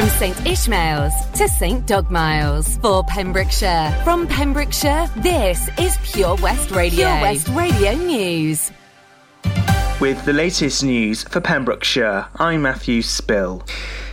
From St Ishmael's to St Dogmaels for Pembrokeshire. From Pembrokeshire, this is Pure West Radio. Pure West Radio News. With the latest news for Pembrokeshire, I'm Matthew Spill.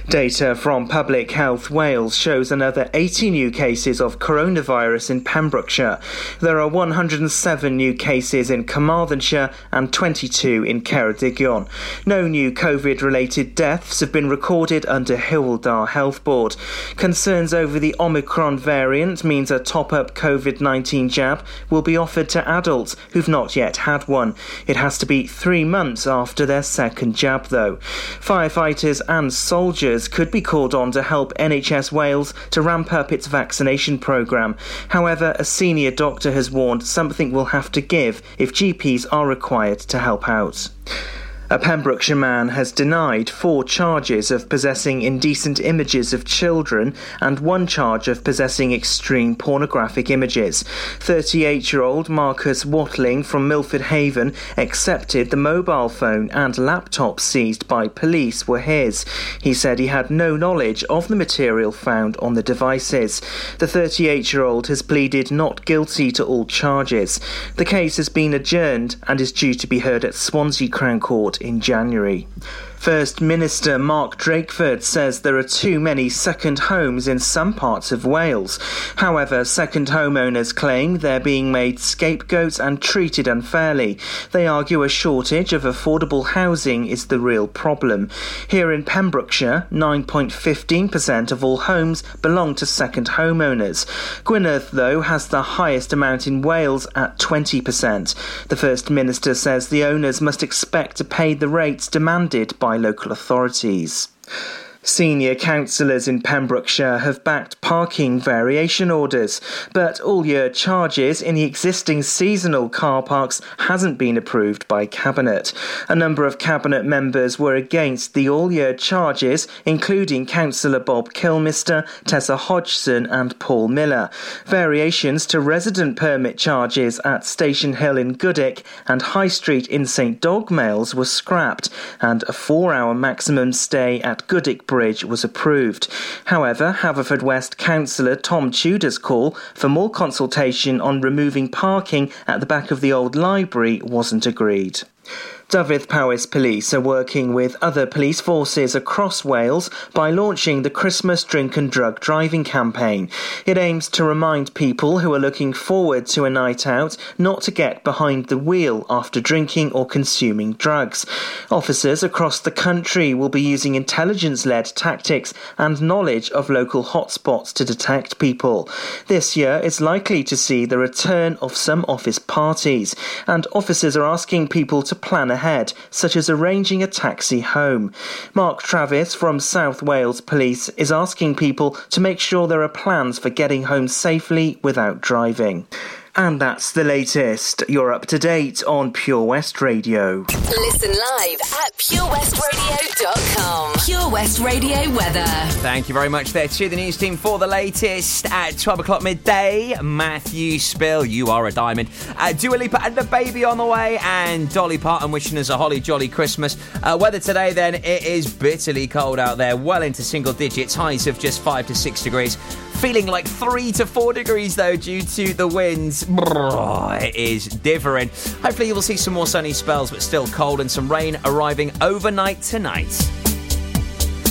Data from Public Health Wales shows another 80 new cases of coronavirus in Pembrokeshire. There are 107 new cases in Carmarthenshire and 22 in Ceredigion. No new COVID related deaths have been recorded under Hywel Health Board. Concerns over the Omicron variant means a top up COVID 19 jab will be offered to adults who've not yet had one. It has to be three months after their second jab, though. Firefighters and soldiers could be called on to help NHS Wales to ramp up its vaccination programme. However, a senior doctor has warned something will have to give if GPs are required to help out. A Pembrokeshire man has denied four charges of possessing indecent images of children and one charge of possessing extreme pornographic images. 38 year old Marcus Watling from Milford Haven accepted the mobile phone and laptop seized by police were his. He said he had no knowledge of the material found on the devices. The 38 year old has pleaded not guilty to all charges. The case has been adjourned and is due to be heard at Swansea Crown Court in January. First Minister Mark Drakeford says there are too many second homes in some parts of Wales. However, second homeowners claim they're being made scapegoats and treated unfairly. They argue a shortage of affordable housing is the real problem. Here in Pembrokeshire, 9.15% of all homes belong to second homeowners. Gwynedd, though, has the highest amount in Wales at 20%. The First Minister says the owners must expect to pay the rates demanded by by local authorities. Senior councillors in Pembrokeshire have backed parking variation orders, but all year charges in the existing seasonal car parks hasn't been approved by Cabinet. A number of Cabinet members were against the all year charges, including Councillor Bob Kilmister, Tessa Hodgson, and Paul Miller. Variations to resident permit charges at Station Hill in Goodwick and High Street in St Dogmaels were scrapped, and a four hour maximum stay at Goodwick Bridge was approved. However, Haverfordwest councillor Tom Tudor's call for more consultation on removing parking at the back of the old library wasn't agreed. Dyfed-Powys Police are working with other police forces across Wales by launching the Christmas Drink and Drug Driving campaign. It aims to remind people who are looking forward to a night out not to get behind the wheel after drinking or consuming drugs. Officers across the country will be using intelligence led tactics and knowledge of local hotspots to detect people. This year is likely to see the return of some office parties, and officers are asking people to plan ahead, such as arranging a taxi home. Mark Travis from South Wales Police is asking people to make sure there are plans for getting home safely without driving. And that's the latest. You're up to date on Pure West Radio. Listen live at purewestradio.com. Pure West Radio weather. Thank you very much there to the news team for the latest at 12 o'clock midday. Matthew Spill, you are a diamond. Uh, Dua Lipa and DaBaby on the way, and Dolly Parton wishing us a holly jolly Christmas. Uh, weather today, then, it is bitterly cold out there, well into single digits, highs of just 5 to 6 degrees. Feeling like 3 to 4 degrees, though, due to the winds. It is different. Hopefully, you will see some more sunny spells, but still cold, and some rain arriving overnight tonight.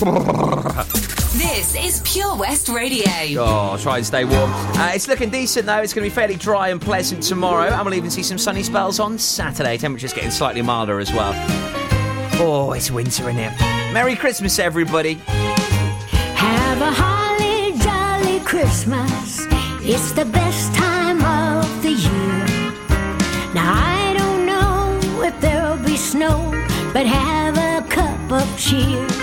This is Pure West Radio. Oh, I'll try and stay warm. Uh, it's looking decent though. It's going to be fairly dry and pleasant tomorrow, and we'll even see some sunny spells on Saturday. Temperatures getting slightly milder as well. Oh, it's winter in here. Merry Christmas, everybody. Have a Christmas. It's the best time of the year. Now I don't know if there'll be snow, but have a cup of cheer.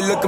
Look. looking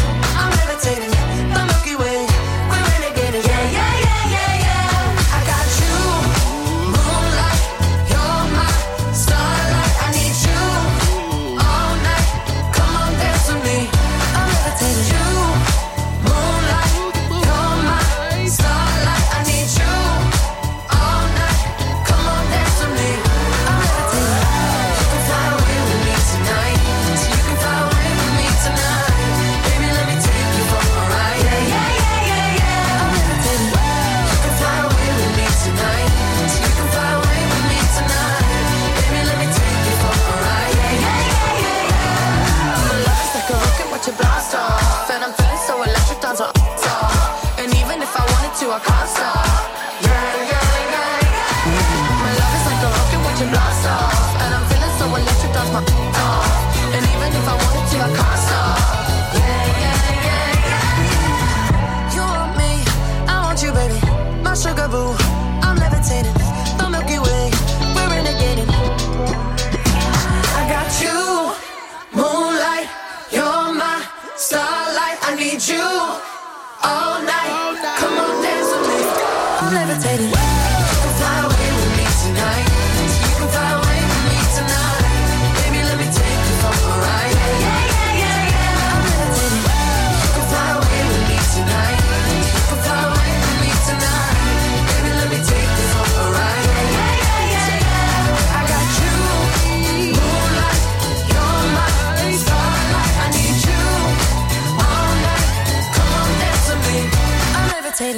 to a concert. Yeah, yeah, yeah, my love is like a rocket blast off, and I'm feeling so electric, that's my. And even if I wanted to, I can't stop. Yeah, yeah, yeah, yeah. You want me, I want you, baby, my sugar boo.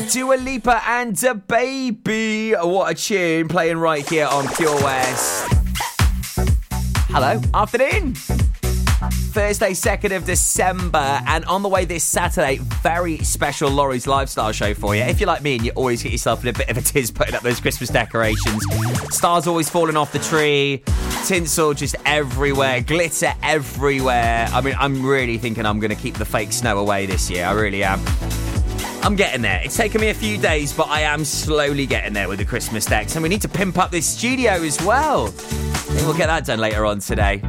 Dua Lipa and DaBaby. What a tune playing right here on Pure West. Hello, afternoon. Thursday, 2nd of December, and on the way this Saturday, very special Laurie's Lifestyle Show for you. If you're like me and you always get yourself in a bit of a tiz putting up those Christmas decorations, stars always falling off the tree, tinsel just everywhere, glitter everywhere. I mean, I'm really thinking I'm going to keep the fake snow away this year. I really am. I'm getting there. It's taken me a few days, but I am slowly getting there with the Christmas decks. And we need to pimp up this studio as well. We'll get that done later on today.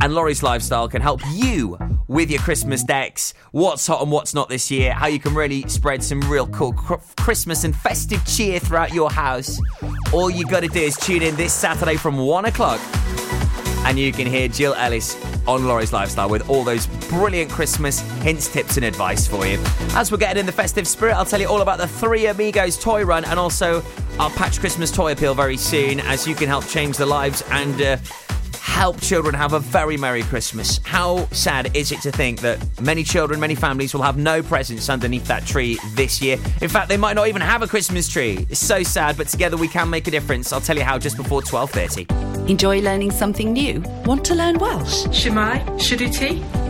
And Laurie's Lifestyle can help you with your Christmas decks, what's hot and what's not this year, how you can really spread some real cool Christmas and festive cheer throughout your house. All you got to do is tune in this Saturday from 1 o'clock and you can hear Jill Ellis on Laurie's Lifestyle with all those brilliant Christmas hints, tips, and advice for you. As we're getting in the festive spirit, I'll tell you all about the Three Amigos toy run and also our Patch Christmas toy appeal very soon as you can help change the lives and uh, help children have a very Merry Christmas. How sad is it to think that many children, many families will have no presents underneath that tree this year? In fact, they might not even have a Christmas tree. It's so sad, but together we can make a difference. I'll tell you how just before 12:30. Enjoy learning something new? Want to learn Welsh? Shemai, Shuduti.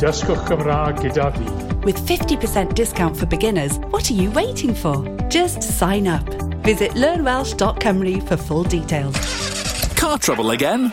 Dysgwch Cymraeg gyda fi. With 50% discount for beginners, what are you waiting for? Just sign up. Visit learnwelsh.com for full details. Car trouble again?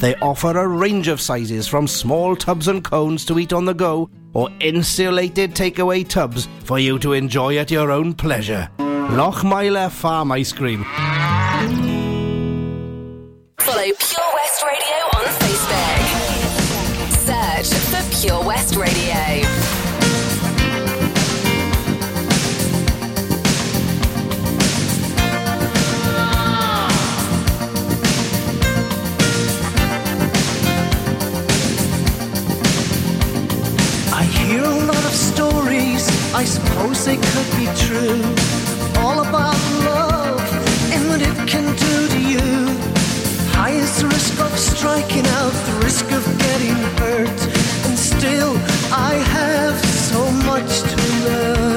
They offer a range of sizes from small tubs and cones to eat on the go or insulated takeaway tubs for you to enjoy at your own pleasure. Lochmeyler Farm Ice Cream. Follow Pure West Radio on Facebook. Search for Pure West Radio. I suppose they could be true. All about love and what it can do to you. Highest risk of striking out, the risk of getting hurt. And still, I have so much to learn.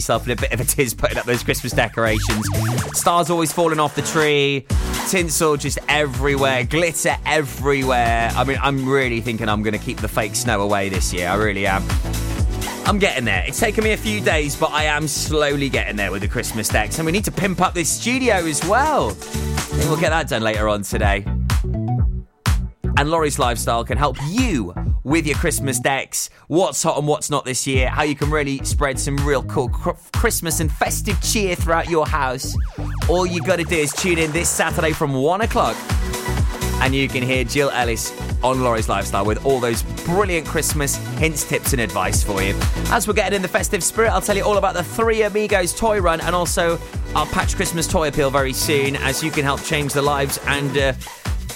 Yourself in a bit of a tiz putting up those Christmas decorations. Stars always falling off the tree, tinsel just everywhere, glitter everywhere. I mean, I'm really thinking I'm going to keep the fake snow away this year. I really am. I'm getting there. It's taken me a few days, but I am slowly getting there with the Christmas decks. And we need to pimp up this studio as well. We'll get that done later on today. And Laurie's Lifestyle can help you with your Christmas decks, what's hot and what's not this year, how you can really spread some real cool Christmas and festive cheer throughout your house. All you got to do is tune in this Saturday from 1 o'clock and you can hear Jill Ellis on Laurie's Lifestyle with all those brilliant Christmas hints, tips, and advice for you. As we're getting in the festive spirit, I'll tell you all about the Three Amigos toy run and also our Patch Christmas toy appeal very soon as you can help change the lives and uh,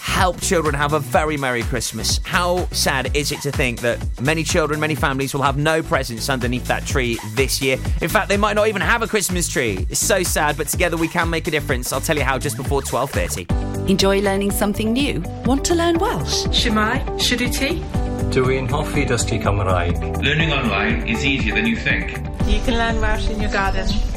help children have a very Merry Christmas. How sad is it to think that many children, many families will have no presents underneath that tree this year? In fact, they might not even have a Christmas tree. It's so sad, but together we can make a difference. I'll tell you how just before 12:30. Enjoy learning something new? Want to learn Welsh? Shemai, Shuduti. Dwi'n hoffi dysgu Cymraeg. Learning online is easier than you think. You can learn Welsh in your garden.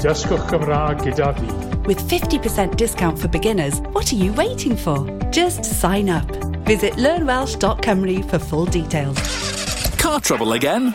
Dysgwch Cymraeg gyda fi. With 50% discount for beginners, what are you waiting for? Just sign up. Visit learnwelsh.cymru for full details. Car trouble again?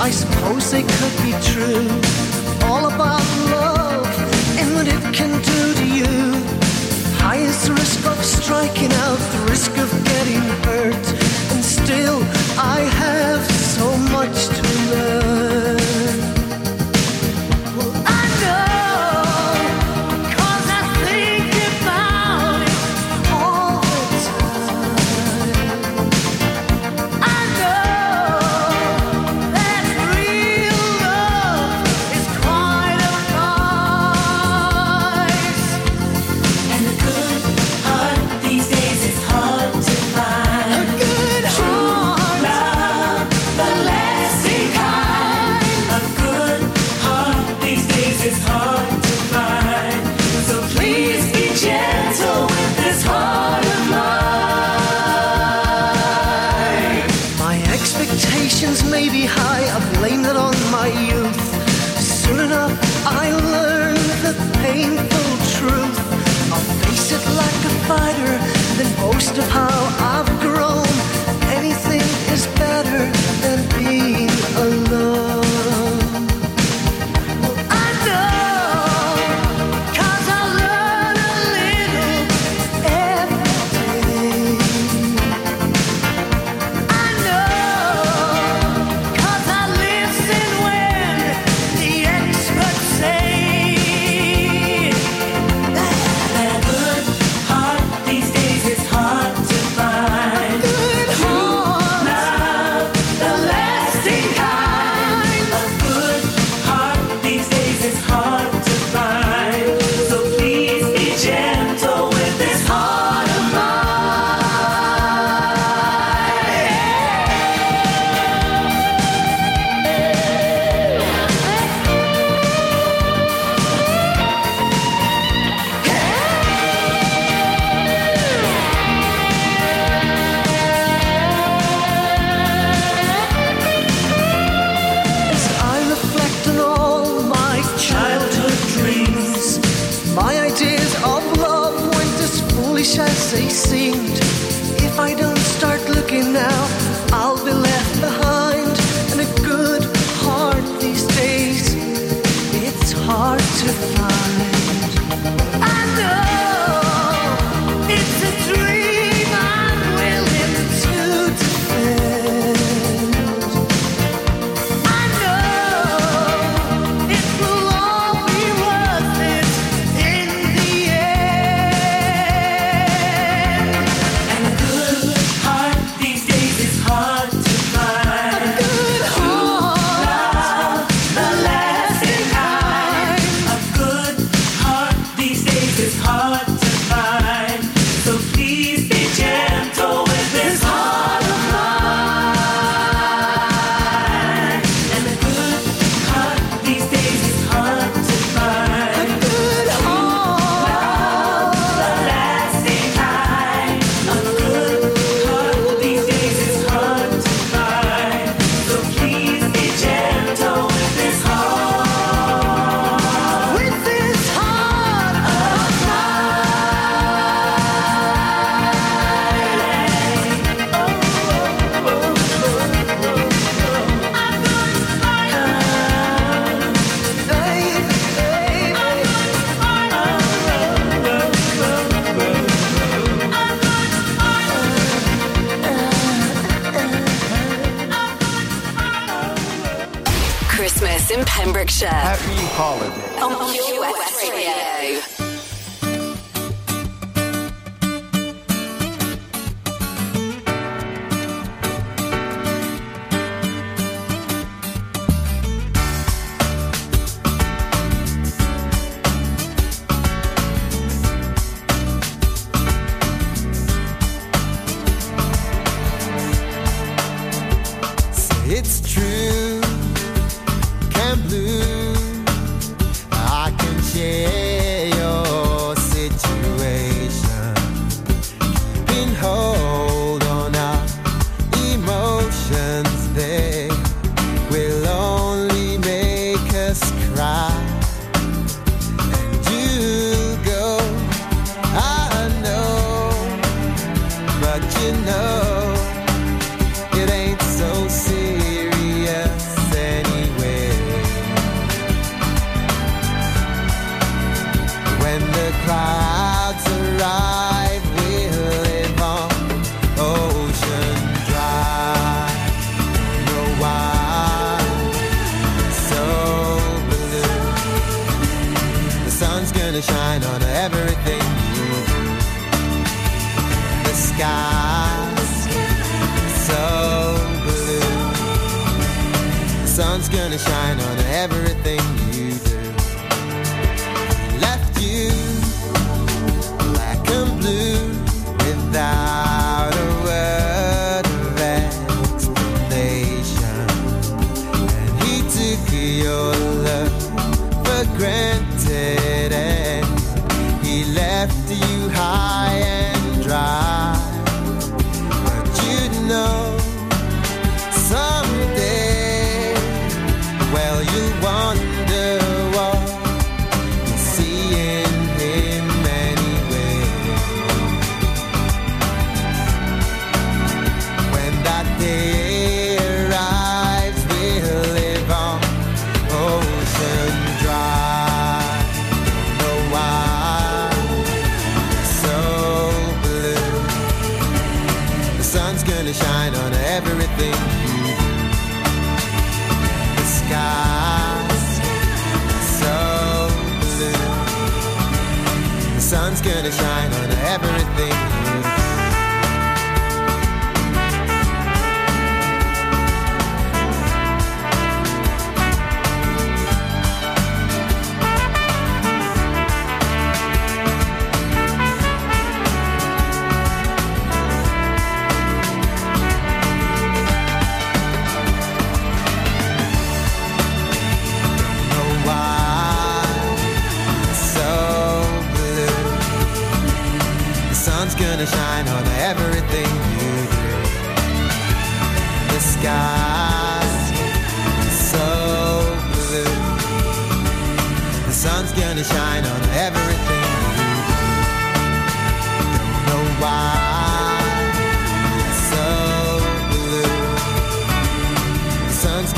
I suppose they could be true. All about love and what it can do to you. High is the risk of striking out, the risk of getting hurt. And still, I have so much to learn.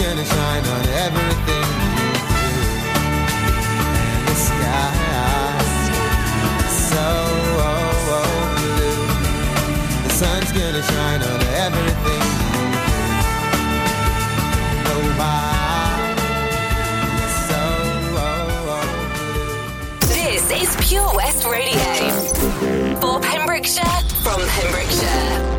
gonna shine on everything you do. And the sky, so oh, oh, blue. The sun's gonna shine on everything you do. So, oh, oh, this is Pure West Radio for Pembrokeshire from Pembrokeshire.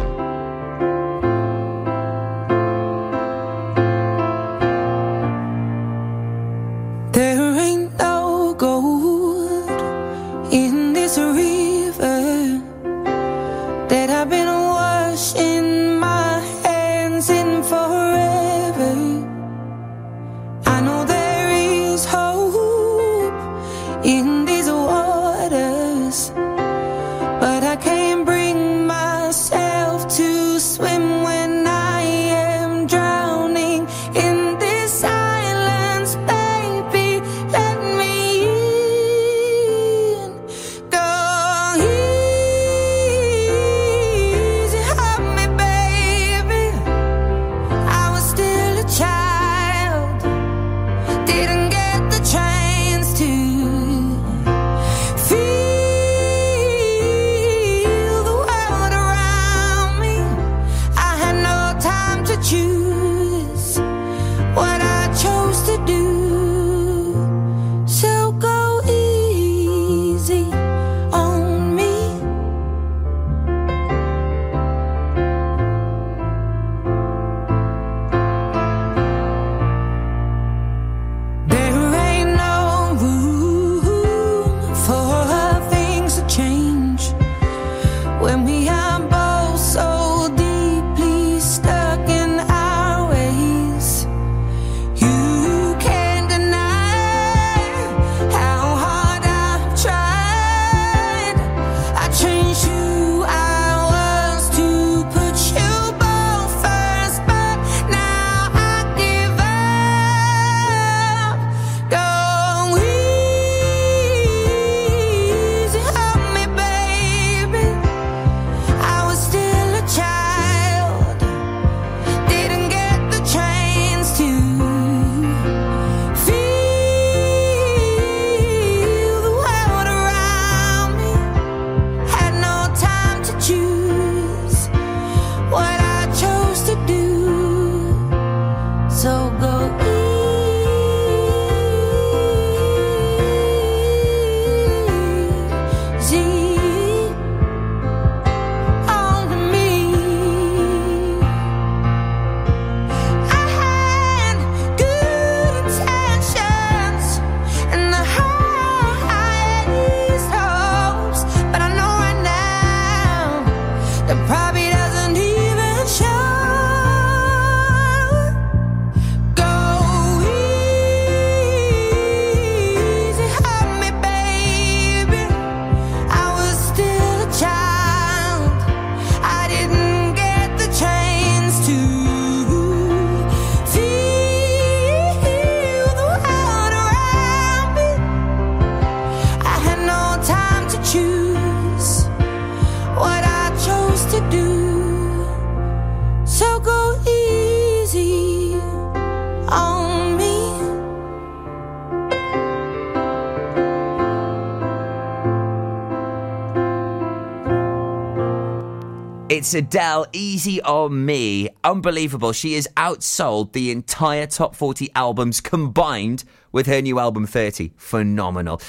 It's Adele, Easy on Me. Unbelievable. She has outsold the entire top 40 albums combined with her new album 30. Phenomenal.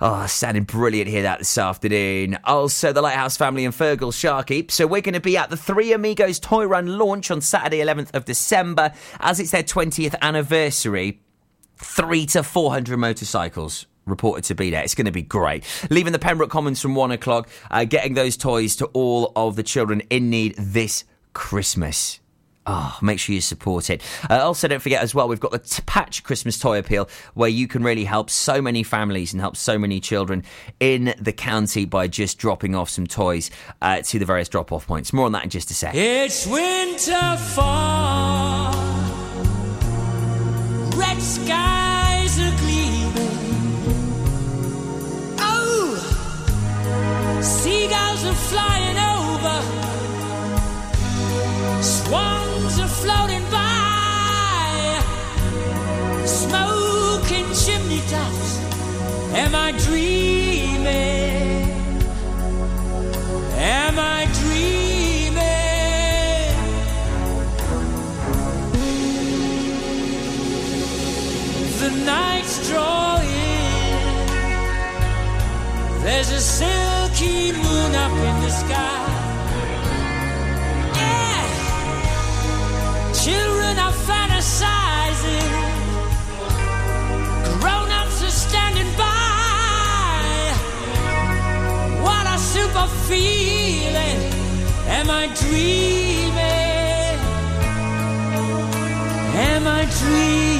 Oh, sounding brilliant here that this afternoon. Also, the Lighthouse family and Feargal Sharkey. So, we're going to be at the Three Amigos Toy Run launch on Saturday, 11th of December, as it's their 20th anniversary. Three to 400 motorcycles reported to be there. It's going to be great. Leaving the Pembroke Commons from one o'clock, uh, getting those toys to all of the children in need this Christmas. Oh, make sure you support it. Uh, also, don't forget as well, we've got the t- Patch Christmas Toy Appeal where you can really help so many families and help so many children in the county by just dropping off some toys uh, to the various drop off points. More on that in just a sec. It's winter fall. Red skies seagulls are flying over. Swans are floating by. Smoking chimney tops. Am I dreaming? Am I dreaming? The night's drawing. There's a silky moon up in the sky. Yeah. Children are fantasizing. Grown ups are standing by. What a super feeling. Am I dreaming? Am I dreaming?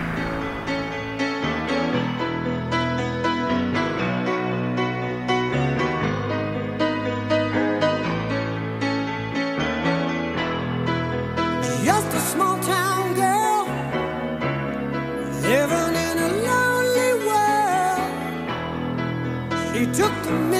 Took the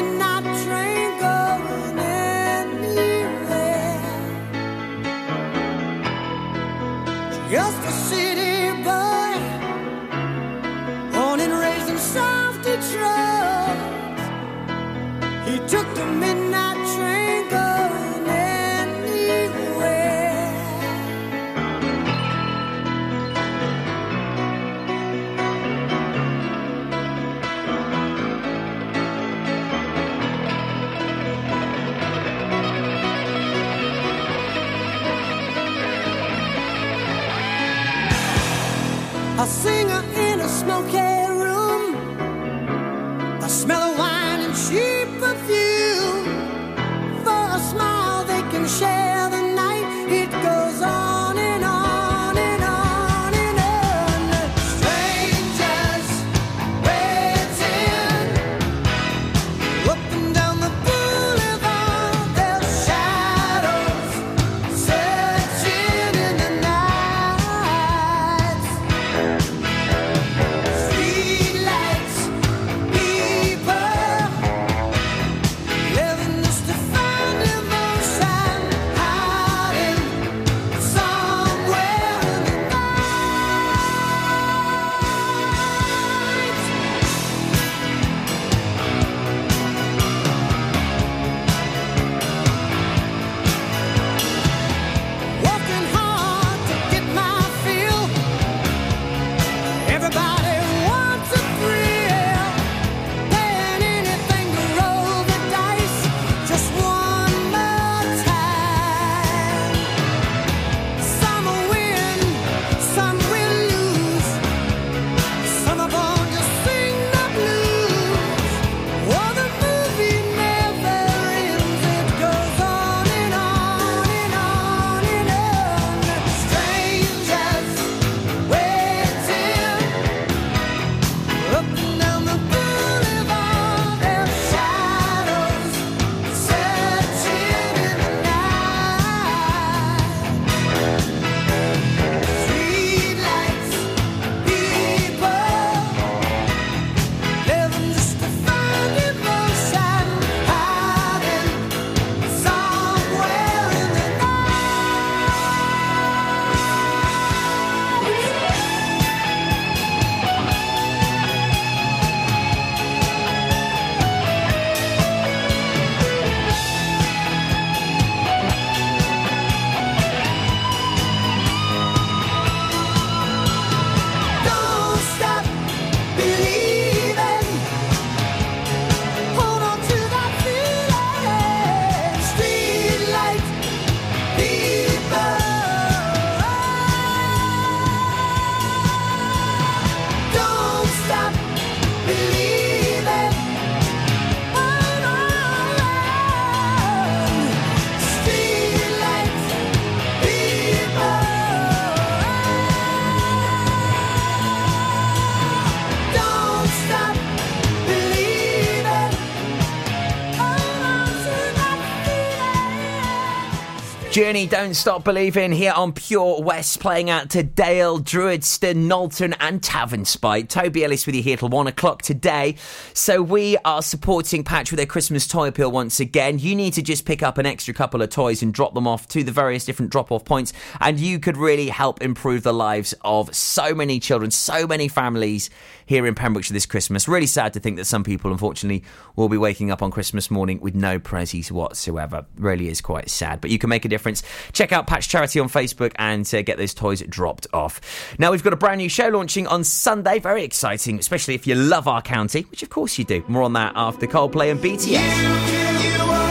Journey Don't Stop Believing here on Pure West, playing out to Dale, Druidston, Nolton, and Tavernspite. Toby Ellis with you here till one o'clock today. So, we are supporting Patch with their Christmas toy appeal once again. You need to just pick up an extra couple of toys and drop them off to the various different drop off points, and you could really help improve the lives of so many children, so many families here in Pembrokeshire this Christmas. Really sad to think that some people, unfortunately, will be waking up on Christmas morning with no prezzies whatsoever. Really is quite sad. But you can make a difference difference. Check out Patch Charity on Facebook and uh, get those toys dropped off. Now, we've got a brand new show launching on Sunday. Very exciting, especially if you love our county, which of course you do. More on that after Coldplay and BTS. In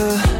Together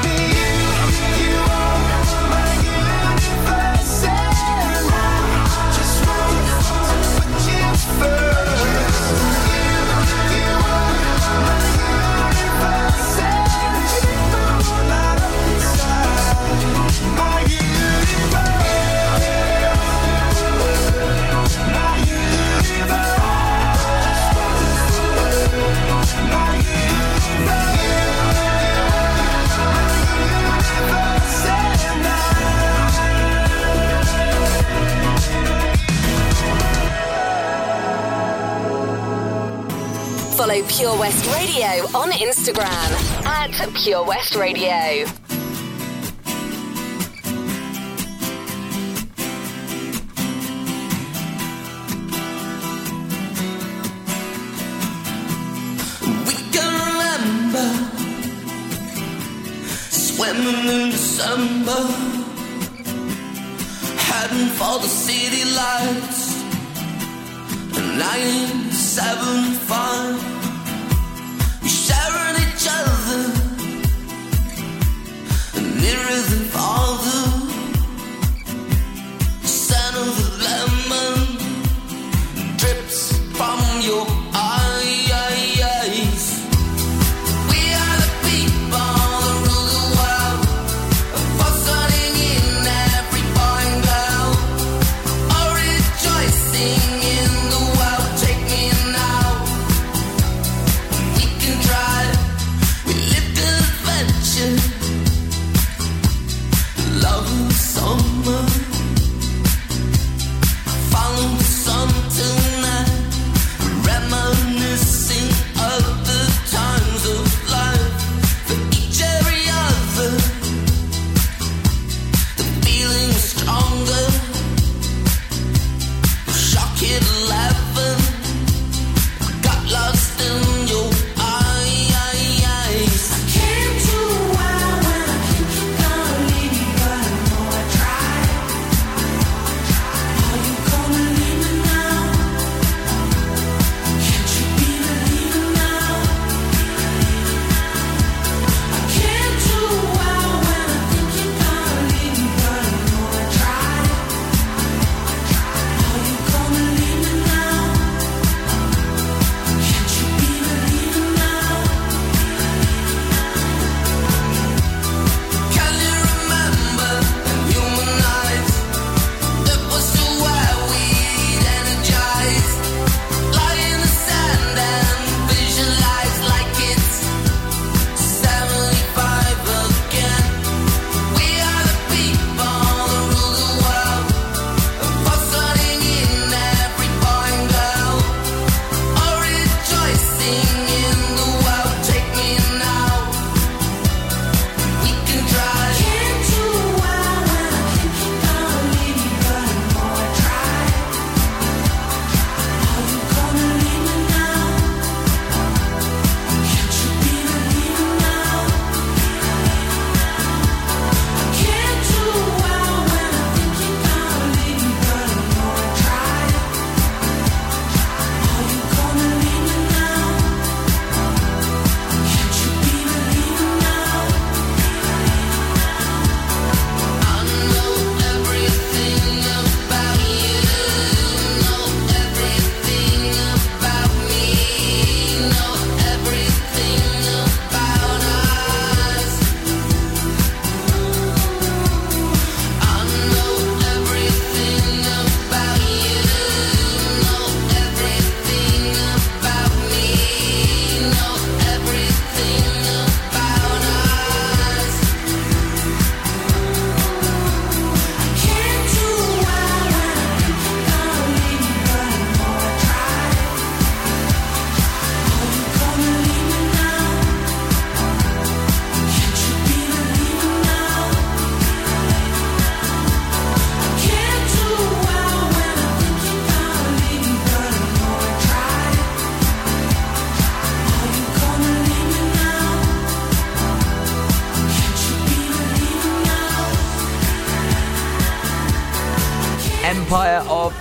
Follow Pure West Radio on Instagram at Pure West Radio. We can remember swimming in December, heading for the city lights. 975, we nearer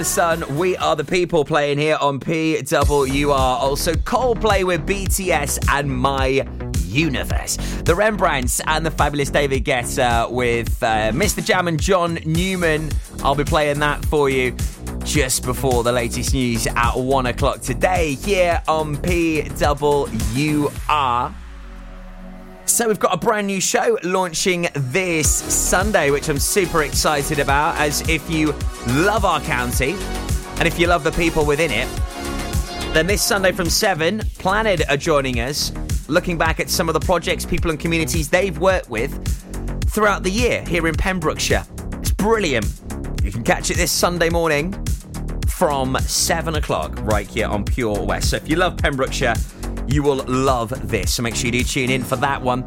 the Sun. We are the people playing here on PWR. Also, Coldplay with BTS and My Universe. The Rembrandts and the fabulous David Guetta with uh, MistaJam and John Newman. I'll be playing that for you just before the latest news at one o'clock today here on PWR. So we've got a brand new show launching this Sunday, which I'm super excited about. As if you love our county and if you love the people within it, then this Sunday from 7, PLANED are joining us, looking back at some of the projects, people, and communities they've worked with throughout the year here in Pembrokeshire. It's brilliant. You can catch it this Sunday morning from 7 o'clock right here on Pure West. So if you love Pembrokeshire, you will love this. So make sure you do tune in for that one.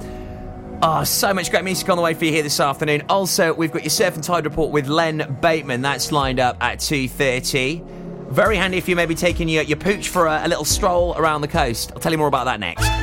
Oh, so much great music on the way for you here this afternoon. Also, we've got your Surf and Tide report with Len Bateman. That's lined up at 2.30. Very handy if you may be taking your, your pooch for a, a little stroll around the coast. I'll tell you more about that next.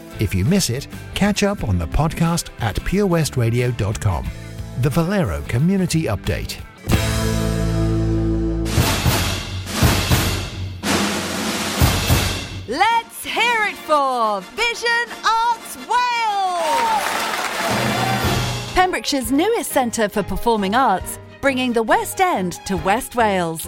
If you miss it, catch up on the podcast at purewestradio.com. The Valero Community Update. Let's hear it for Vision Arts Wales! Pembrokeshire's newest centre for performing arts, bringing the West End to West Wales,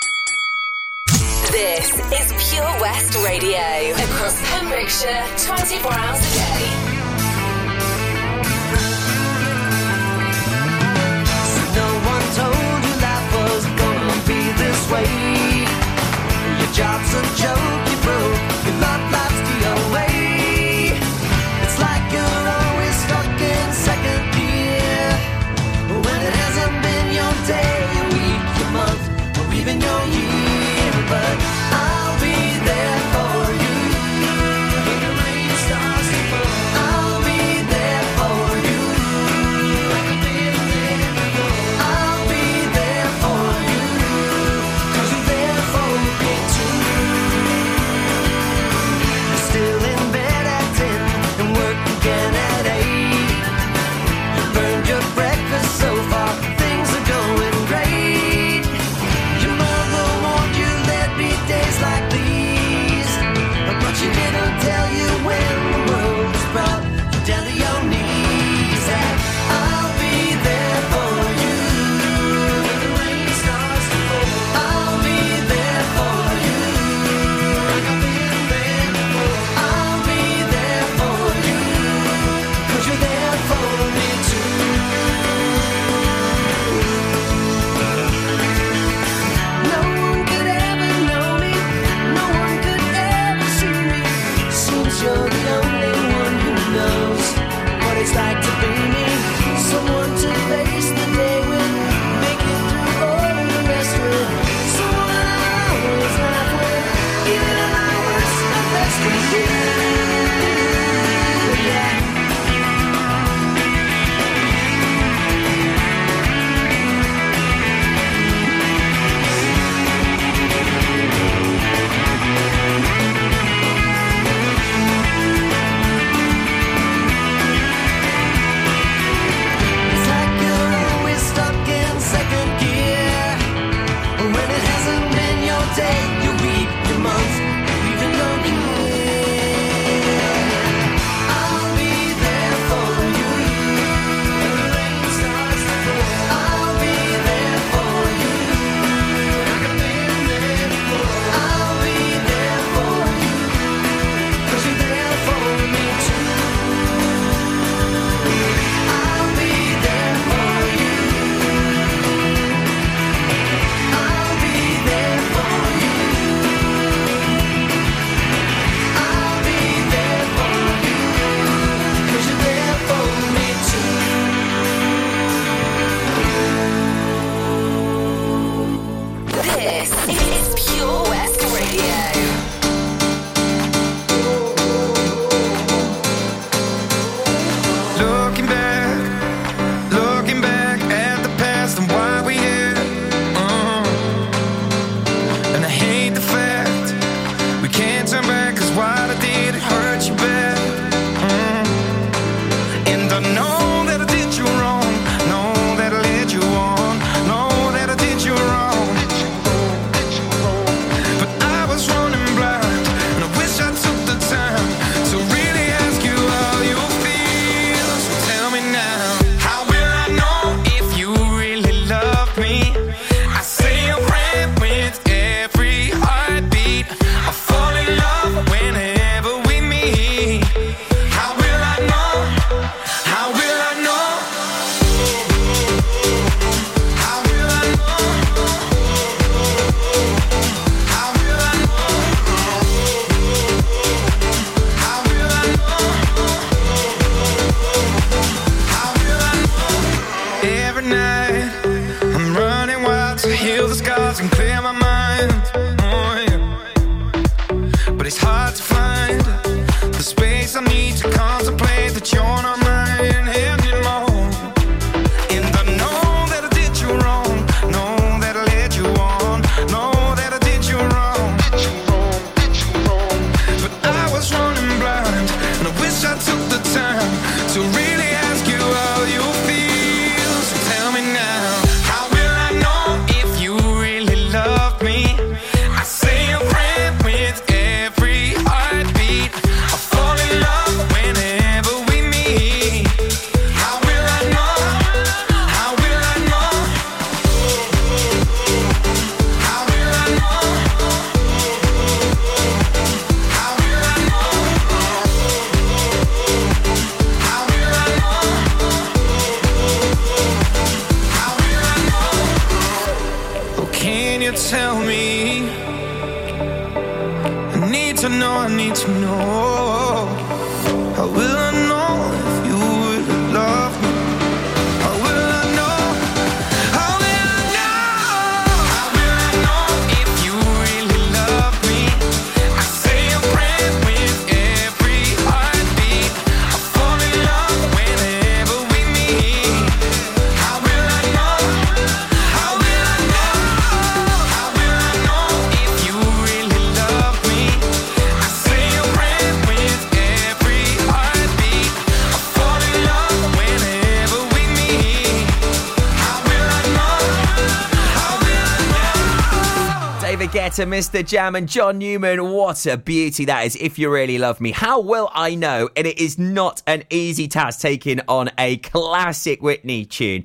This is Pure West Radio. Across Pembrokeshire, 24 hours a day. No one told you life was gonna be this way. Your job's a joke, MistaJam, and John Newman. What a beauty that is. If you really love me, how will I know? And it is not an easy task taking on a classic Whitney tune.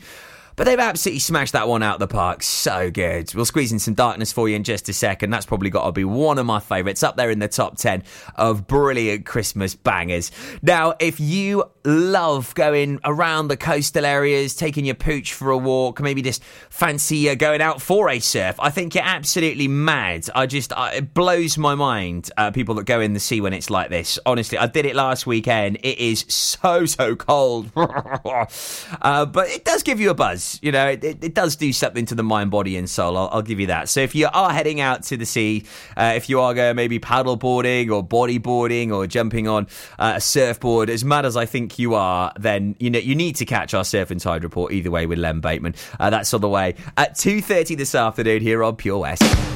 But they've absolutely smashed that one out of the park. So good. We'll squeeze in some darkness for you in just a second. That's probably got to be one of my favourites up there in the top 10 of brilliant Christmas bangers. Now, if you love going around the coastal areas, taking your pooch for a walk, maybe just fancy uh, going out for a surf, I think you're absolutely mad. I just, I, it blows my mind, uh, people that go in the sea when it's like this. Honestly, I did it last weekend. It is so, so cold. uh, but it does give you a buzz. You know, it, it, does do something to the mind, body, and soul. I'll, I'll give you that. So if you are heading out to the sea, uh, if you are going maybe paddle boarding or bodyboarding or jumping on uh, a surfboard, as mad as I think you are, then you know you need to catch our surf and tide report either way with Len Bateman. Uh, that's on the way at two thirty this afternoon here on Pure West.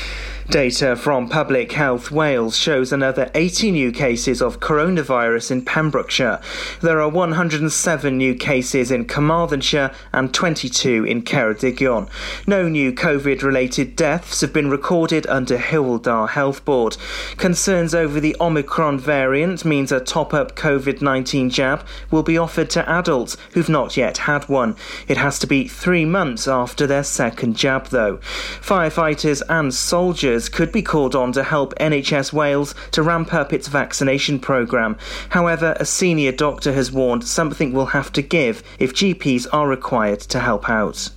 Data from Public Health Wales shows another 80 new cases of coronavirus in Pembrokeshire. There are 107 new cases in Carmarthenshire and 22 in Ceredigion. No new COVID related deaths have been recorded under Hywel Dda Health Board. Concerns over the Omicron variant means a top up COVID 19 jab will be offered to adults who've not yet had one. It has to be three months after their second jab, though. Firefighters and soldiers workers could be called on to help NHS Wales to ramp up its vaccination programme. However, a senior doctor has warned something will have to give if GPs are required to help out.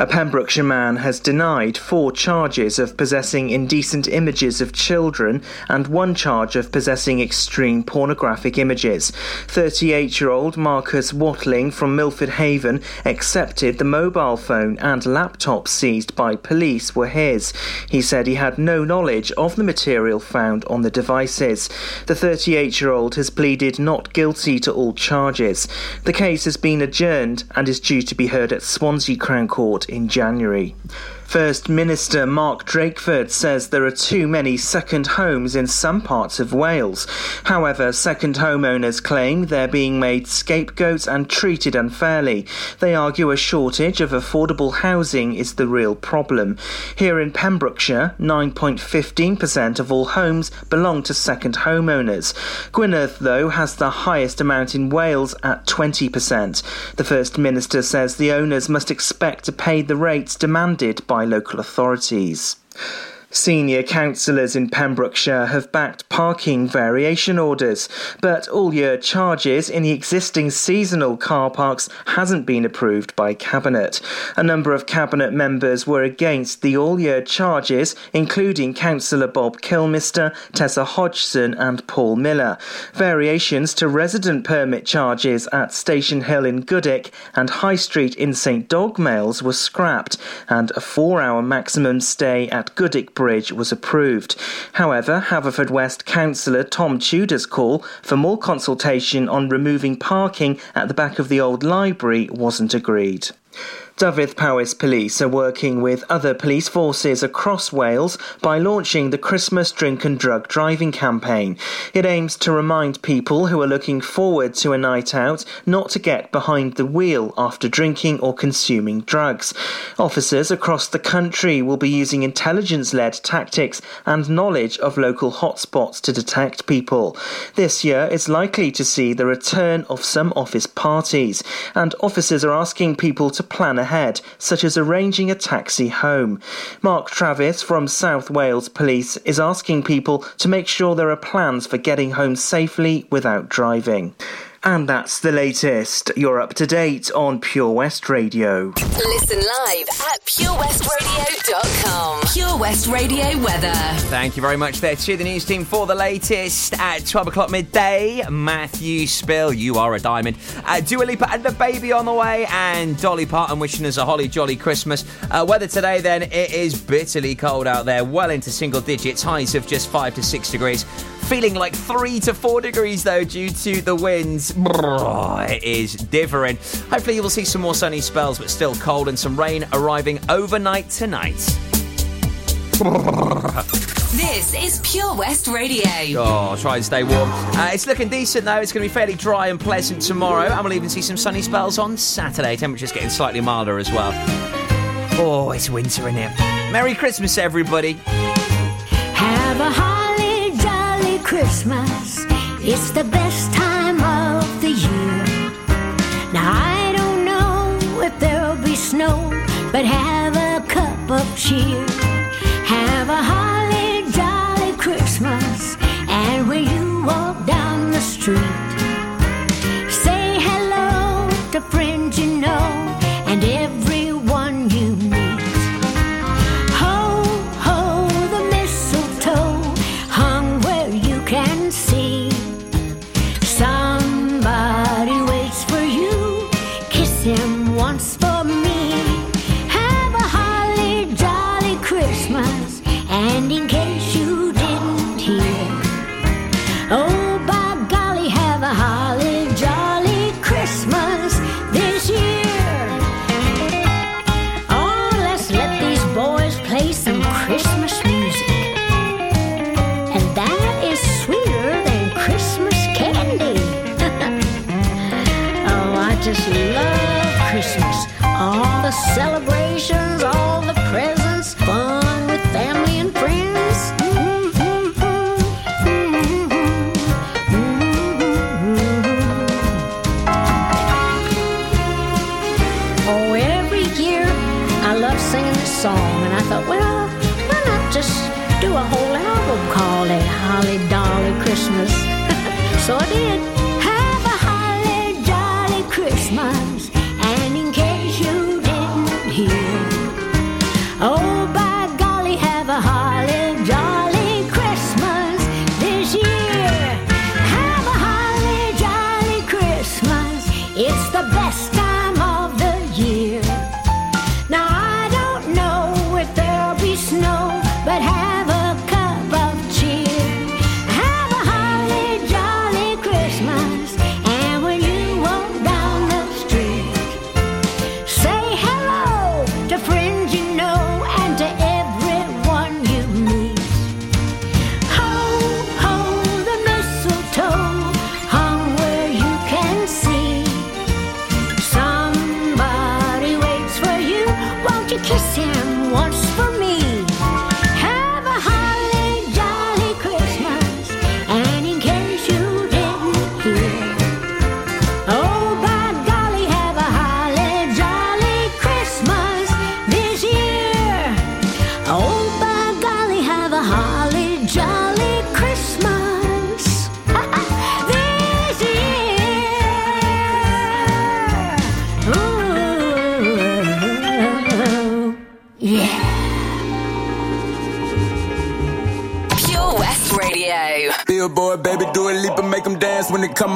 A Pembrokeshire man has denied four charges of possessing indecent images of children and one charge of possessing extreme pornographic images. 38 year old Marcus Watling from Milford Haven accepted the mobile phone and laptop seized by police were his. He said he had no knowledge of the material found on the devices. The 38 year old has pleaded not guilty to all charges. The case has been adjourned and is due to be heard at Swansea Crown Court in January. First Minister Mark Drakeford says there are too many second homes in some parts of Wales. However, second homeowners claim they're being made scapegoats and treated unfairly. They argue a shortage of affordable housing is the real problem. Here in Pembrokeshire, 9.15% of all homes belong to second homeowners. Gwynedd, though, has the highest amount in Wales at 20%. The First Minister says the owners must expect to pay the rates demanded by local authorities. Senior councillors in Pembrokeshire have backed parking variation orders, but all year charges in the existing seasonal car parks hasn't been approved by Cabinet. A number of Cabinet members were against the all year charges, including Councillor Bob Kilmister, Tessa Hodgson, and Paul Miller. Variations to resident permit charges at Station Hill in Goodwick and High Street in St Dogmaels were scrapped, and a four hour maximum stay at Goodwick Bridge was approved. However, Haverfordwest councillor Tom Tudor's call for more consultation on removing parking at the back of the old library wasn't agreed. Dyfed Powys Police are working with other police forces across Wales by launching the Christmas Drink and Drug Driving campaign. It aims to remind people who are looking forward to a night out not to get behind the wheel after drinking or consuming drugs. Officers across the country will be using intelligence led tactics and knowledge of local hotspots to detect people. This year is likely to see the return of some office parties, and officers are asking people to plan ahead, such as arranging a taxi home. Mark Travis from South Wales Police is asking people to make sure there are plans for getting home safely without driving. And that's the latest. You're up to date on Pure West Radio. Listen live at purewestradio.com. Pure West Radio weather. Thank you very much there to the news team for the latest at 12 o'clock midday. Matthew Spill, you are a diamond. Uh, Dua Lipa and DaBaby on the way, and Dolly Parton wishing us a holly jolly Christmas. Uh, weather today, then, it is bitterly cold out there, well into single digits, highs of just 5 to 6 degrees. Feeling like 3 to 4 degrees, though, due to the winds. It is differing. Hopefully, you will see some more sunny spells, but still cold, and some rain arriving overnight tonight. This is Pure West Radio. Oh, try and stay warm. Uh, it's looking decent though. It's going to be fairly dry and pleasant tomorrow, and we'll even see some sunny spells on Saturday. Temperatures getting slightly milder as well. Oh, it's winter in here. Merry Christmas, everybody. Have a jolly Christmas. It's the best time of the year. Now I don't know if there'll be snow, but have a cup of cheer. Have a holly jolly Christmas. And when you walk down the street,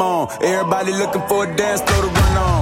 on. Everybody looking for a dance floor to run on.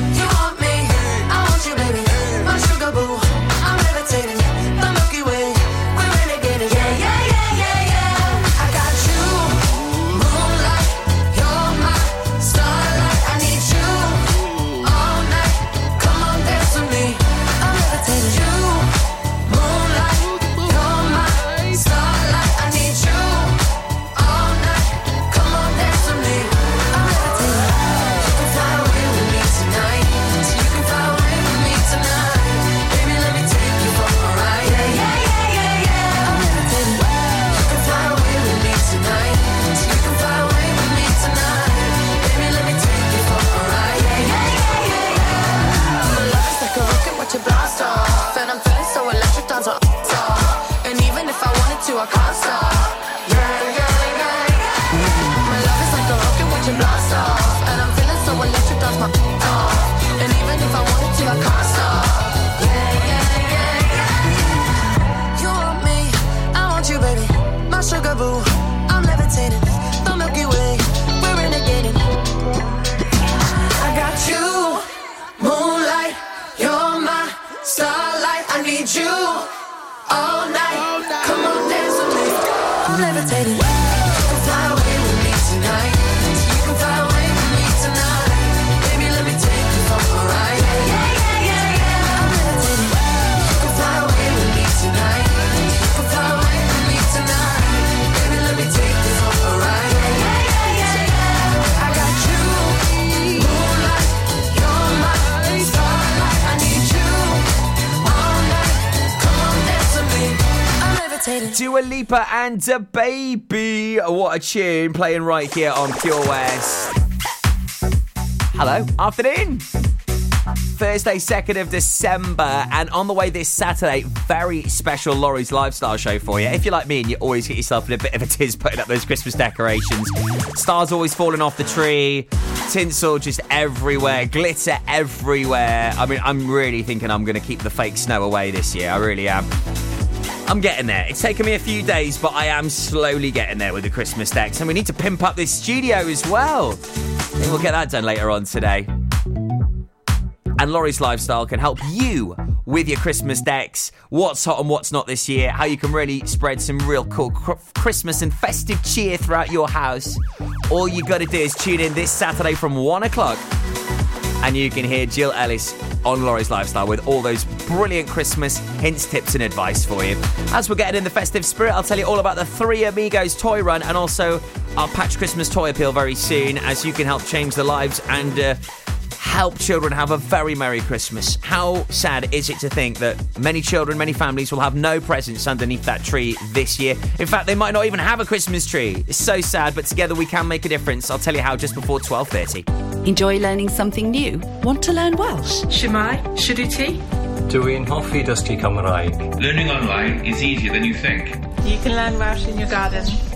Dua Lipa and DaBaby. What a tune playing right here on Pure West. Hello, afternoon. Thursday, 2nd of December, and on the way this Saturday, very special Laurie's Lifestyle show for you. If you're like me and you always get yourself in a bit of a tiz putting up those Christmas decorations, stars always falling off the tree, tinsel just everywhere, glitter everywhere. I mean, I'm really thinking I'm going to keep the fake snow away this year. I really am. I'm getting there. It's taken me a few days, but I am slowly getting there with the Christmas decks. And we need to pimp up this studio as well. We'll get that done later on today. And Laurie's Lifestyle can help you with your Christmas decks, what's hot and what's not this year, how you can really spread some real cool cr- Christmas and festive cheer throughout your house. All you got to do is tune in this Saturday from 1 o'clock and you can hear Jill Ellis on Laurie's Lifestyle with all those brilliant Christmas hints, tips, and advice for you. As we're getting in the festive spirit, I'll tell you all about the Three Amigos toy run and also our Patch Christmas toy appeal very soon, as you can help change the lives and uh, help children have a very Merry Christmas. How sad is it to think that many children, many families will have no presents underneath that tree this year? In fact, they might not even have a Christmas tree. It's so sad, but together we can make a difference. I'll tell you how just before 12:30. Enjoy learning something new? Want to learn Welsh? Shwmae, Shuduti. Dwi'n hoffi dysgu Cymraeg. Learning online is easier than you think. You can learn Welsh in your garden.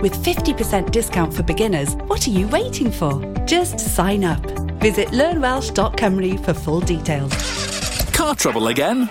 With 50% discount for beginners, what are you waiting for? Just sign up. Visit learnwelsh.cymru for full details. Car trouble again?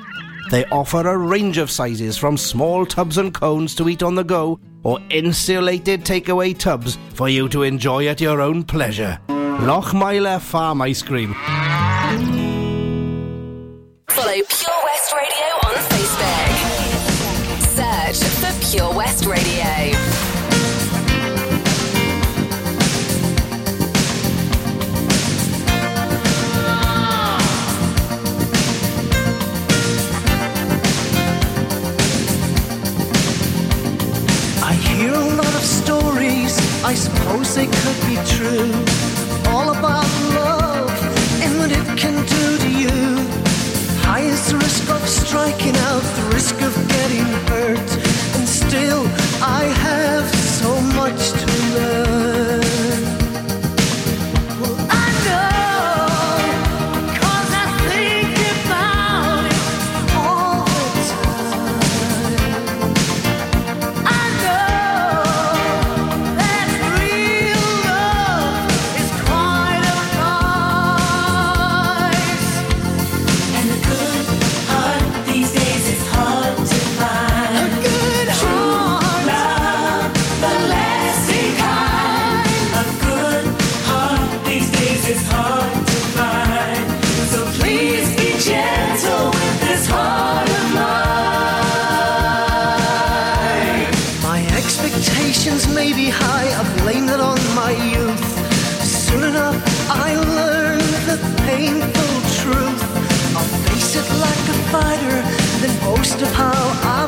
They offer a range of sizes from small tubs and cones to eat on the go or insulated takeaway tubs for you to enjoy at your own pleasure. Lochmeyler Farm Ice Cream. Follow Pure West Radio on Facebook. Search for Pure West Radio. Hear a lot of stories, I suppose they could be true. All about love and what it can do to you. High is the risk of striking out, the risk of getting hurt. And still, I have so much to learn. Of how I've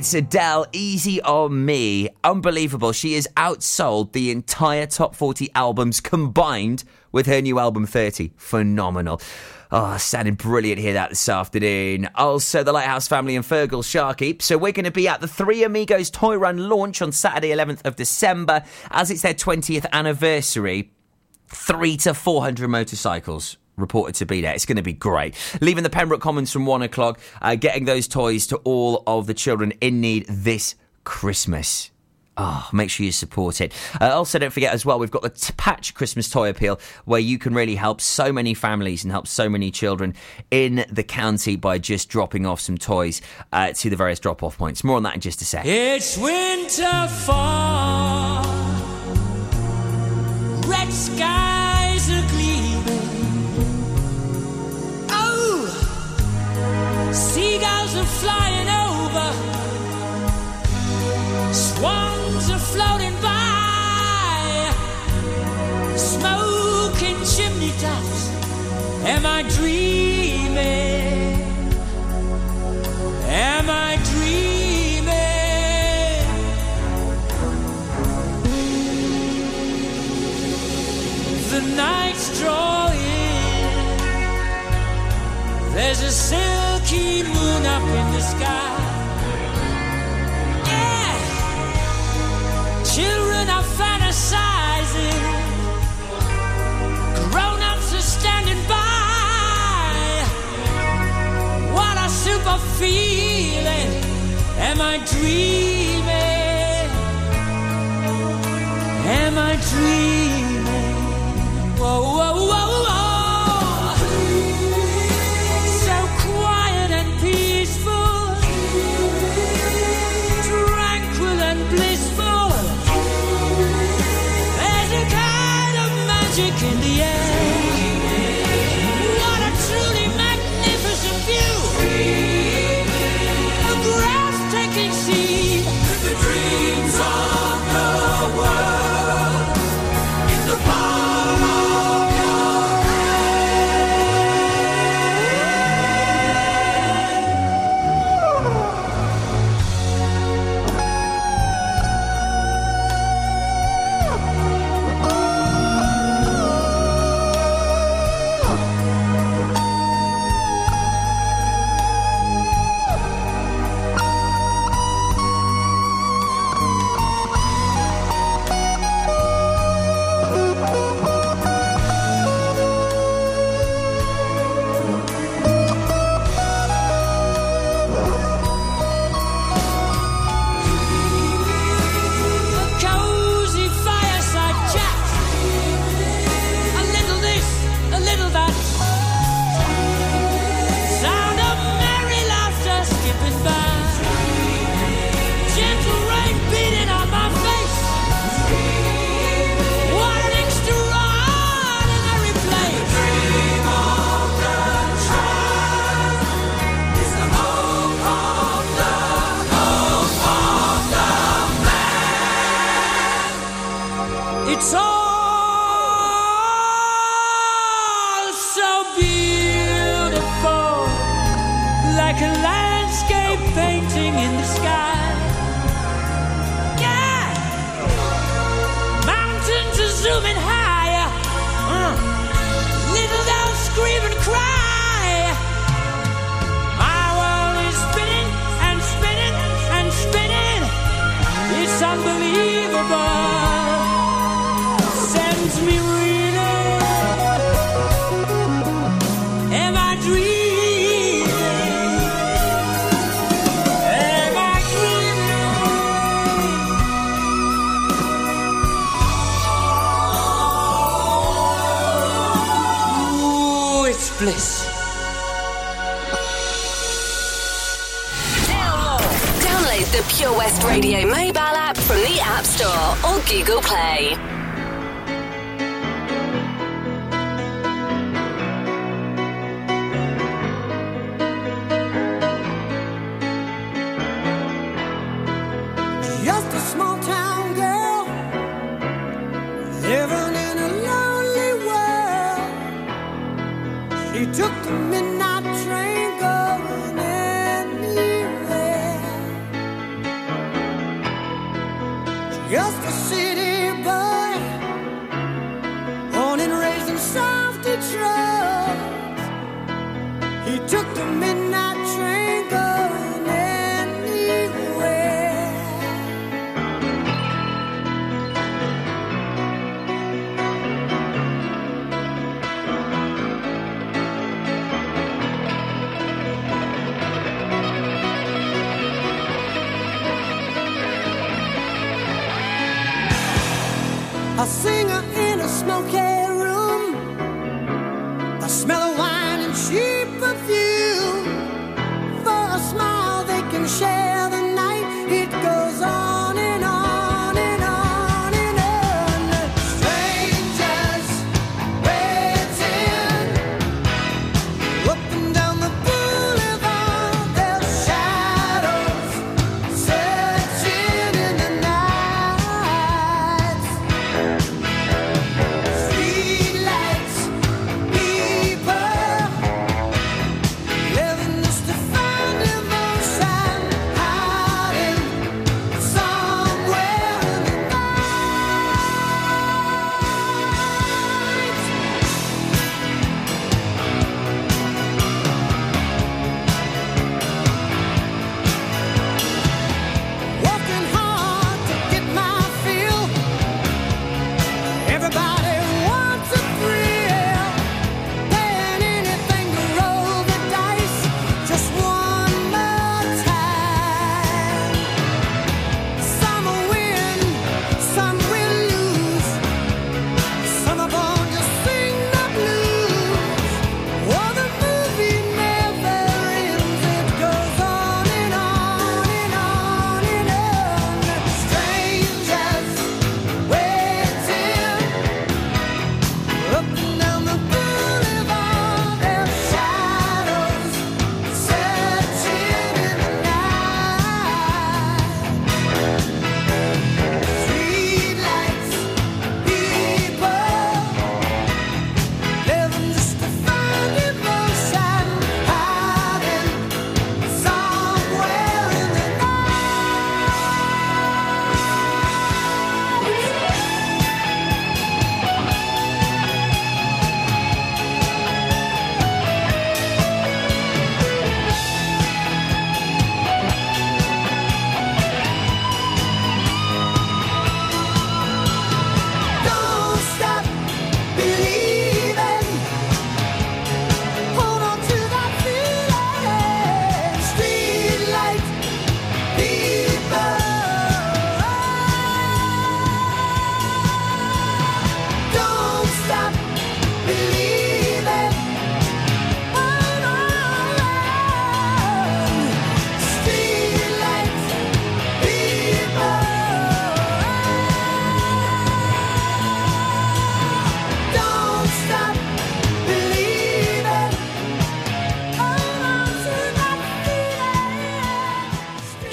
It's Adele, Easy on Me. Unbelievable. She has outsold the entire top 40 albums combined with her new album 30. Phenomenal. Oh, sounding brilliant here that this afternoon. Also, the Lighthouse family and Feargal Sharkey. So, we're going to be at the Three Amigos Toy Run launch on Saturday, 11th of December, as it's their 20th anniversary. Three to 400 motorcycles reported to be there. It's going to be great. Leaving the Pembroke Commons from one o'clock, uh, getting those toys to all of the children in need this Christmas. Oh, make sure you support it. Uh, also, don't forget as well, we've got the t- Patch Christmas Toy Appeal where you can really help so many families and help so many children in the county by just dropping off some toys uh, to the various drop off points. More on that in just a sec. It's winter fall. Red skies seagulls are flying over. Swans are floating by. Smoking chimney tops. Am I dreaming? Am I dreaming? The night's drawing. There's a silky moon up in the sky. Yeah. Children are fantasizing. Grown ups are standing by. What a super feeling. Am I dreaming? Am I dreaming? Whoa, whoa, whoa, Google Play. The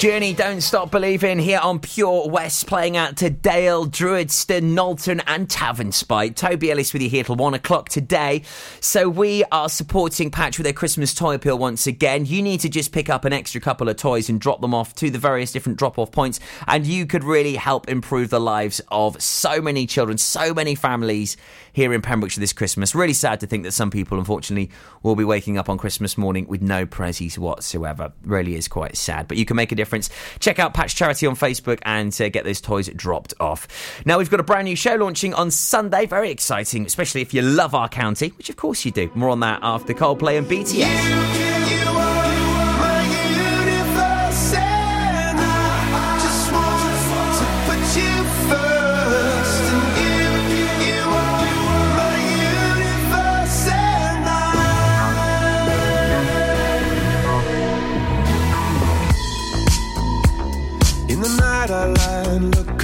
Journey Don't Stop Believing here on Pure West, playing out to Dale, Druidston, Nolton, and Tavernspite. Toby Ellis with you here till one o'clock today. So, we are supporting Patch with their Christmas toy appeal once again. You need to just pick up an extra couple of toys and drop them off to the various different drop off points, and you could really help improve the lives of so many children, so many families here in Pembrokeshire this Christmas. Really sad to think that some people, unfortunately, will be waking up on Christmas morning with no prezzies whatsoever. Really is quite sad, but you can make a difference. Check out Patch Charity on Facebook and uh, get those toys dropped off. Now, we've got a brand new show launching on Sunday. Very exciting, especially if you love our county, which of course you do. More on that after Coldplay and BTS. In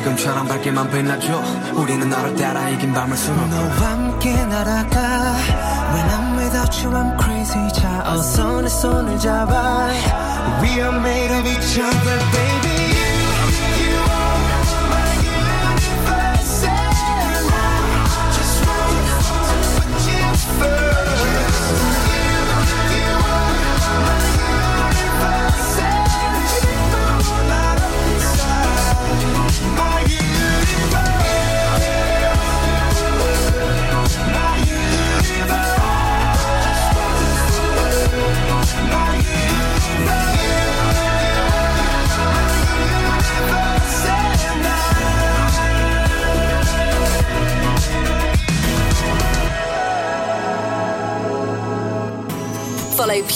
지금처럼 밝게만 빛나줘 우리는 너를 따라 이긴 밤을 수놓고 너와 함께 날아가 When I'm without you I'm crazy 자 어서 내 손을 잡아 We are made of each other baby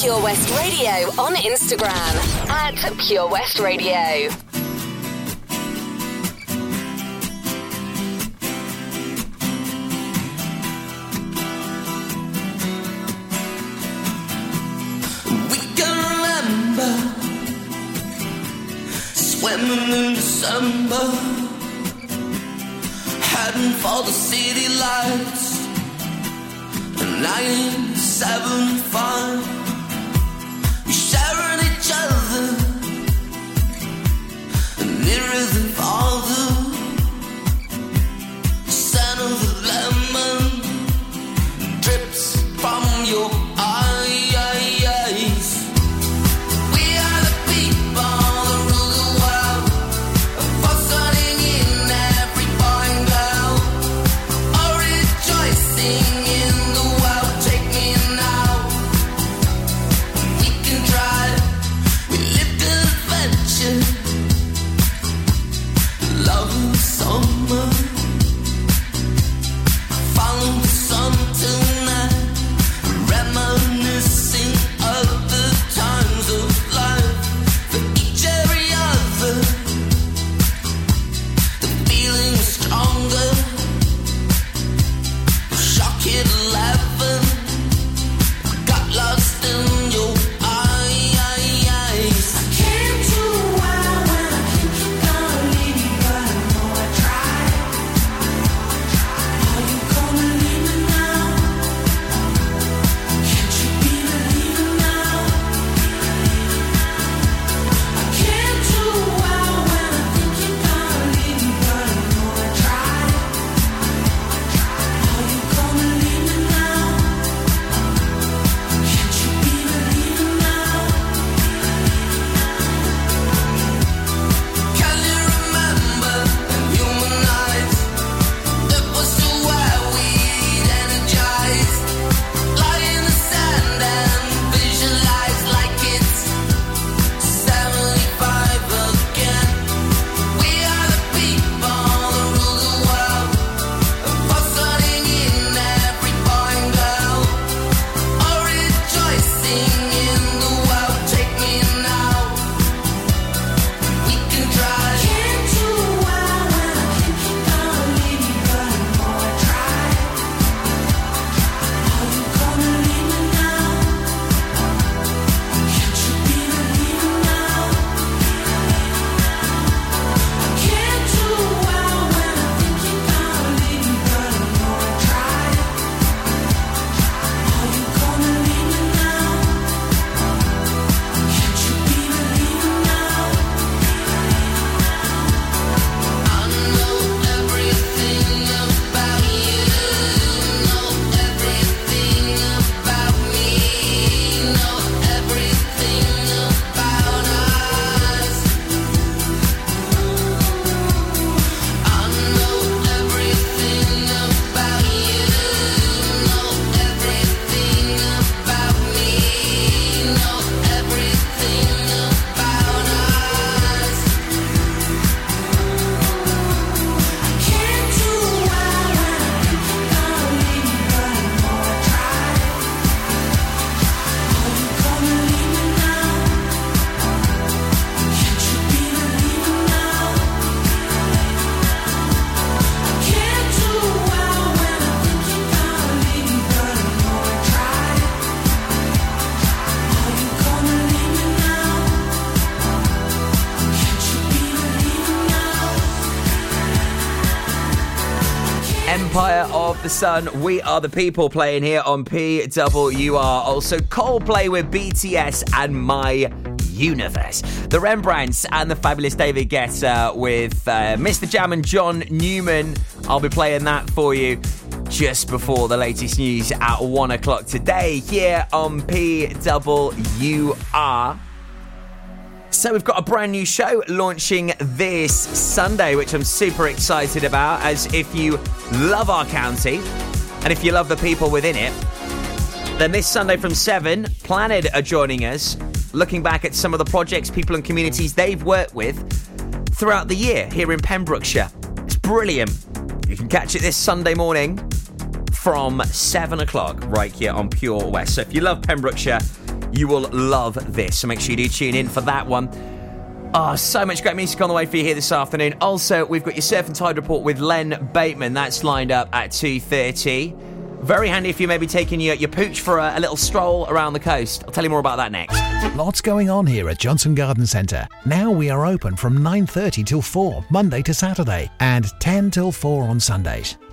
Pure West Radio on Instagram at Pure West Radio. We can remember swimming in December, heading for the city lights. 1975, we the Sun. We are the people playing here on PWR. Also, Coldplay with BTS and My Universe. The Rembrandts and the fabulous David Guetta with uh, MistaJam and John Newman. I'll be playing that for you just before the latest news at one o'clock today here on PWR. So we've got a brand new show launching this Sunday, which I'm super excited about. As if you love our county and if you love the people within it, then this Sunday from 7, PLANED are joining us, looking back at some of the projects, people and communities they've worked with throughout the year here in Pembrokeshire. It's brilliant. You can catch it this Sunday morning from 7 o'clock right here on Pure West. So if you love Pembrokeshire, you will love this. So make sure you do tune in for that one. Oh, so much great music on the way for you here this afternoon. Also, we've got your Surf and Tide report with Len Bateman. That's lined up at 2.30. Very handy if you may be taking your, your pooch for a, a little stroll around the coast. I'll tell you more about that next. Lots going on here at Johnston Garden Centre. Now we are open from 9:30 till 4 Monday to Saturday and 10 till 4 on Sundays.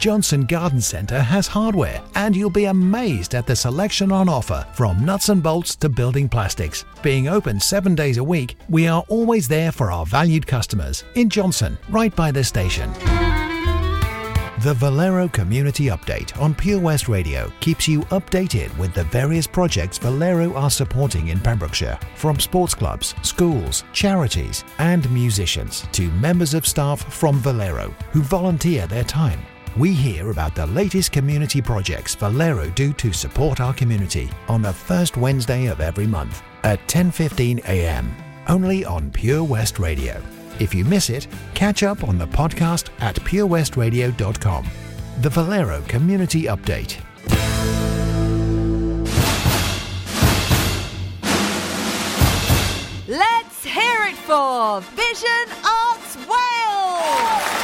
Johnston Garden Centre has hardware, and you'll be amazed at the selection on offer from nuts and bolts to building plastics. Being open seven days a week, we are always there for our valued customers in Johnston, right by the station. The Valero Community Update on Pure West Radio keeps you updated with the various projects Valero are supporting in Pembrokeshire, from sports clubs, schools, charities, and musicians to members of staff from Valero who volunteer their time. We hear about the latest community projects Valero do to support our community on the first Wednesday of every month at 10:15 a.m. only on Pure West Radio. If you miss it, catch up on the podcast at purewestradio.com. The Valero Community Update. Let's hear it for Vision Arts Wales!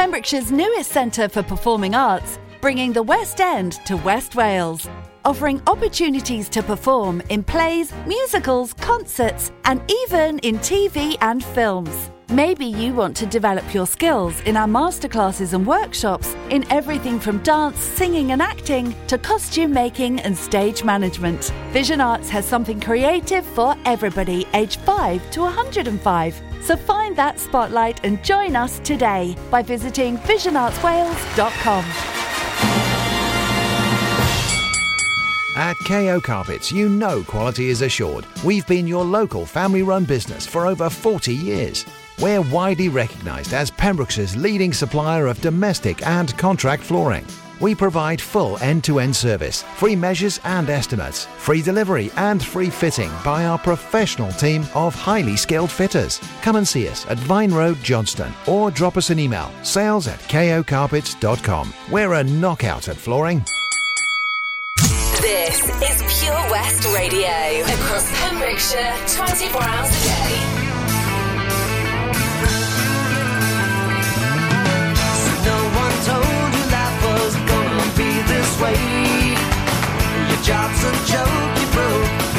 Pembrokeshire's newest centre for performing arts, bringing the West End to West Wales, offering opportunities to perform in plays, musicals, concerts, and even in TV and films. Maybe you want to develop your skills in our masterclasses and workshops in everything from dance, singing, and acting to costume making and stage management. Vision Arts has something creative for everybody, aged 5 to 105. So find that spotlight and join us today by visiting visionartswales.com. At KO Carpets, you know quality is assured. We've been your local family run business for over 40 years. We're widely recognised as Pembrokeshire's leading supplier of domestic and contract flooring. We provide full end to end service, free measures and estimates, free delivery and free fitting by our professional team of highly skilled fitters. Come and see us at Vine Road, Johnston, or drop us an email sales at kocarpets.com. We're a knockout at flooring. This is Pure West Radio. Across Pembrokeshire, 24 hours a day. Your job's a joke, you broke.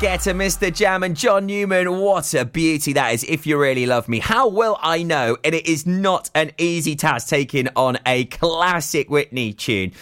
David Guetta, MistaJam, and John Newman. What a beauty that is. If you really love me, how will I know? And it is not an easy task taking on a classic Whitney tune.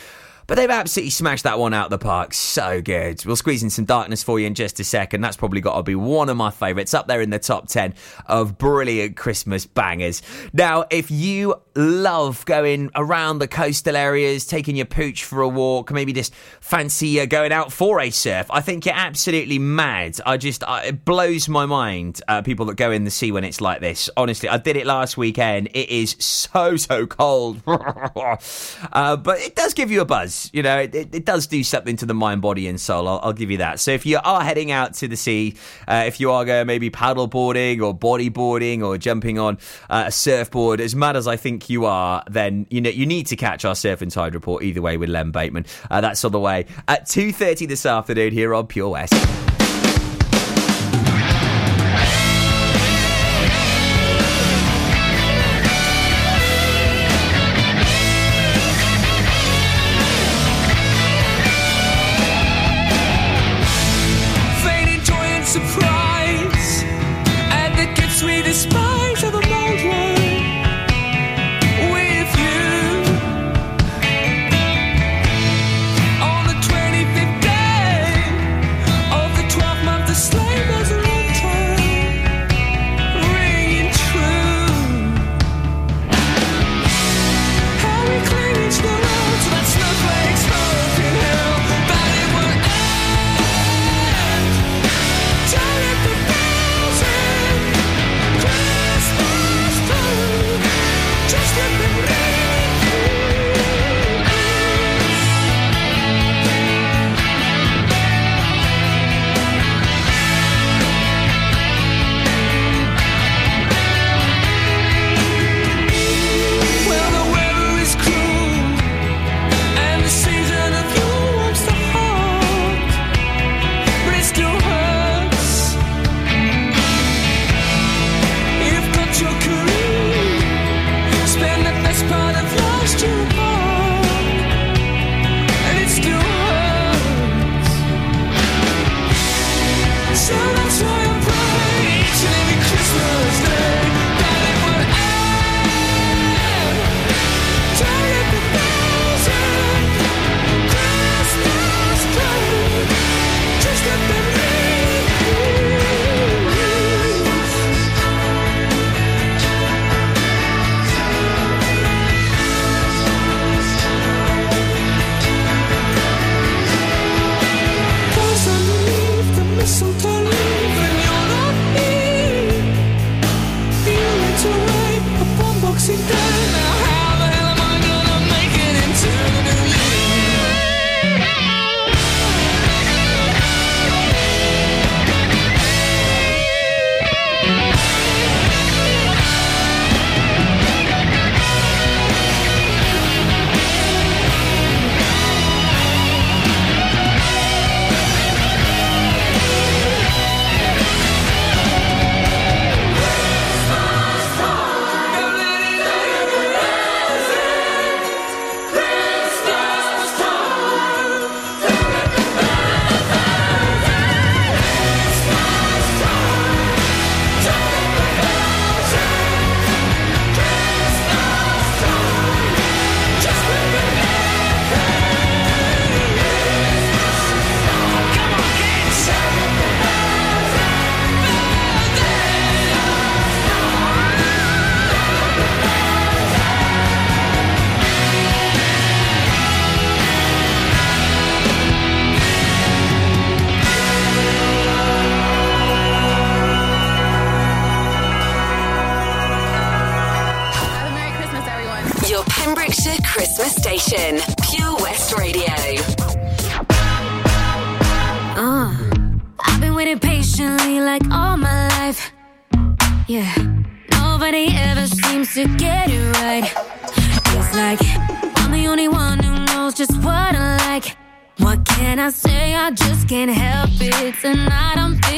But they've absolutely smashed that one out of the park. So good. We'll squeeze in some darkness for you in just a second. That's probably got to be one of my favourites up there in the top 10 of brilliant Christmas bangers. Now, if you love going around the coastal areas, taking your pooch for a walk, maybe just fancy uh, going out for a surf, I think you're absolutely mad. I just, I, it blows my mind, uh, people that go in the sea when it's like this. Honestly, I did it last weekend. It is so, so cold. uh, but it does give you a buzz. You know, it, it, does do something to the mind, body, and soul. I'll, I'll give you that. So if you are heading out to the sea, uh, if you are going maybe paddle boarding or bodyboarding or jumping on uh, a surfboard, as mad as I think you are, then you know you need to catch our surf and tide report either way with Len Bateman. Uh, that's on the way at two thirty this afternoon here on Pure West.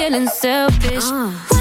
Feeling selfish. What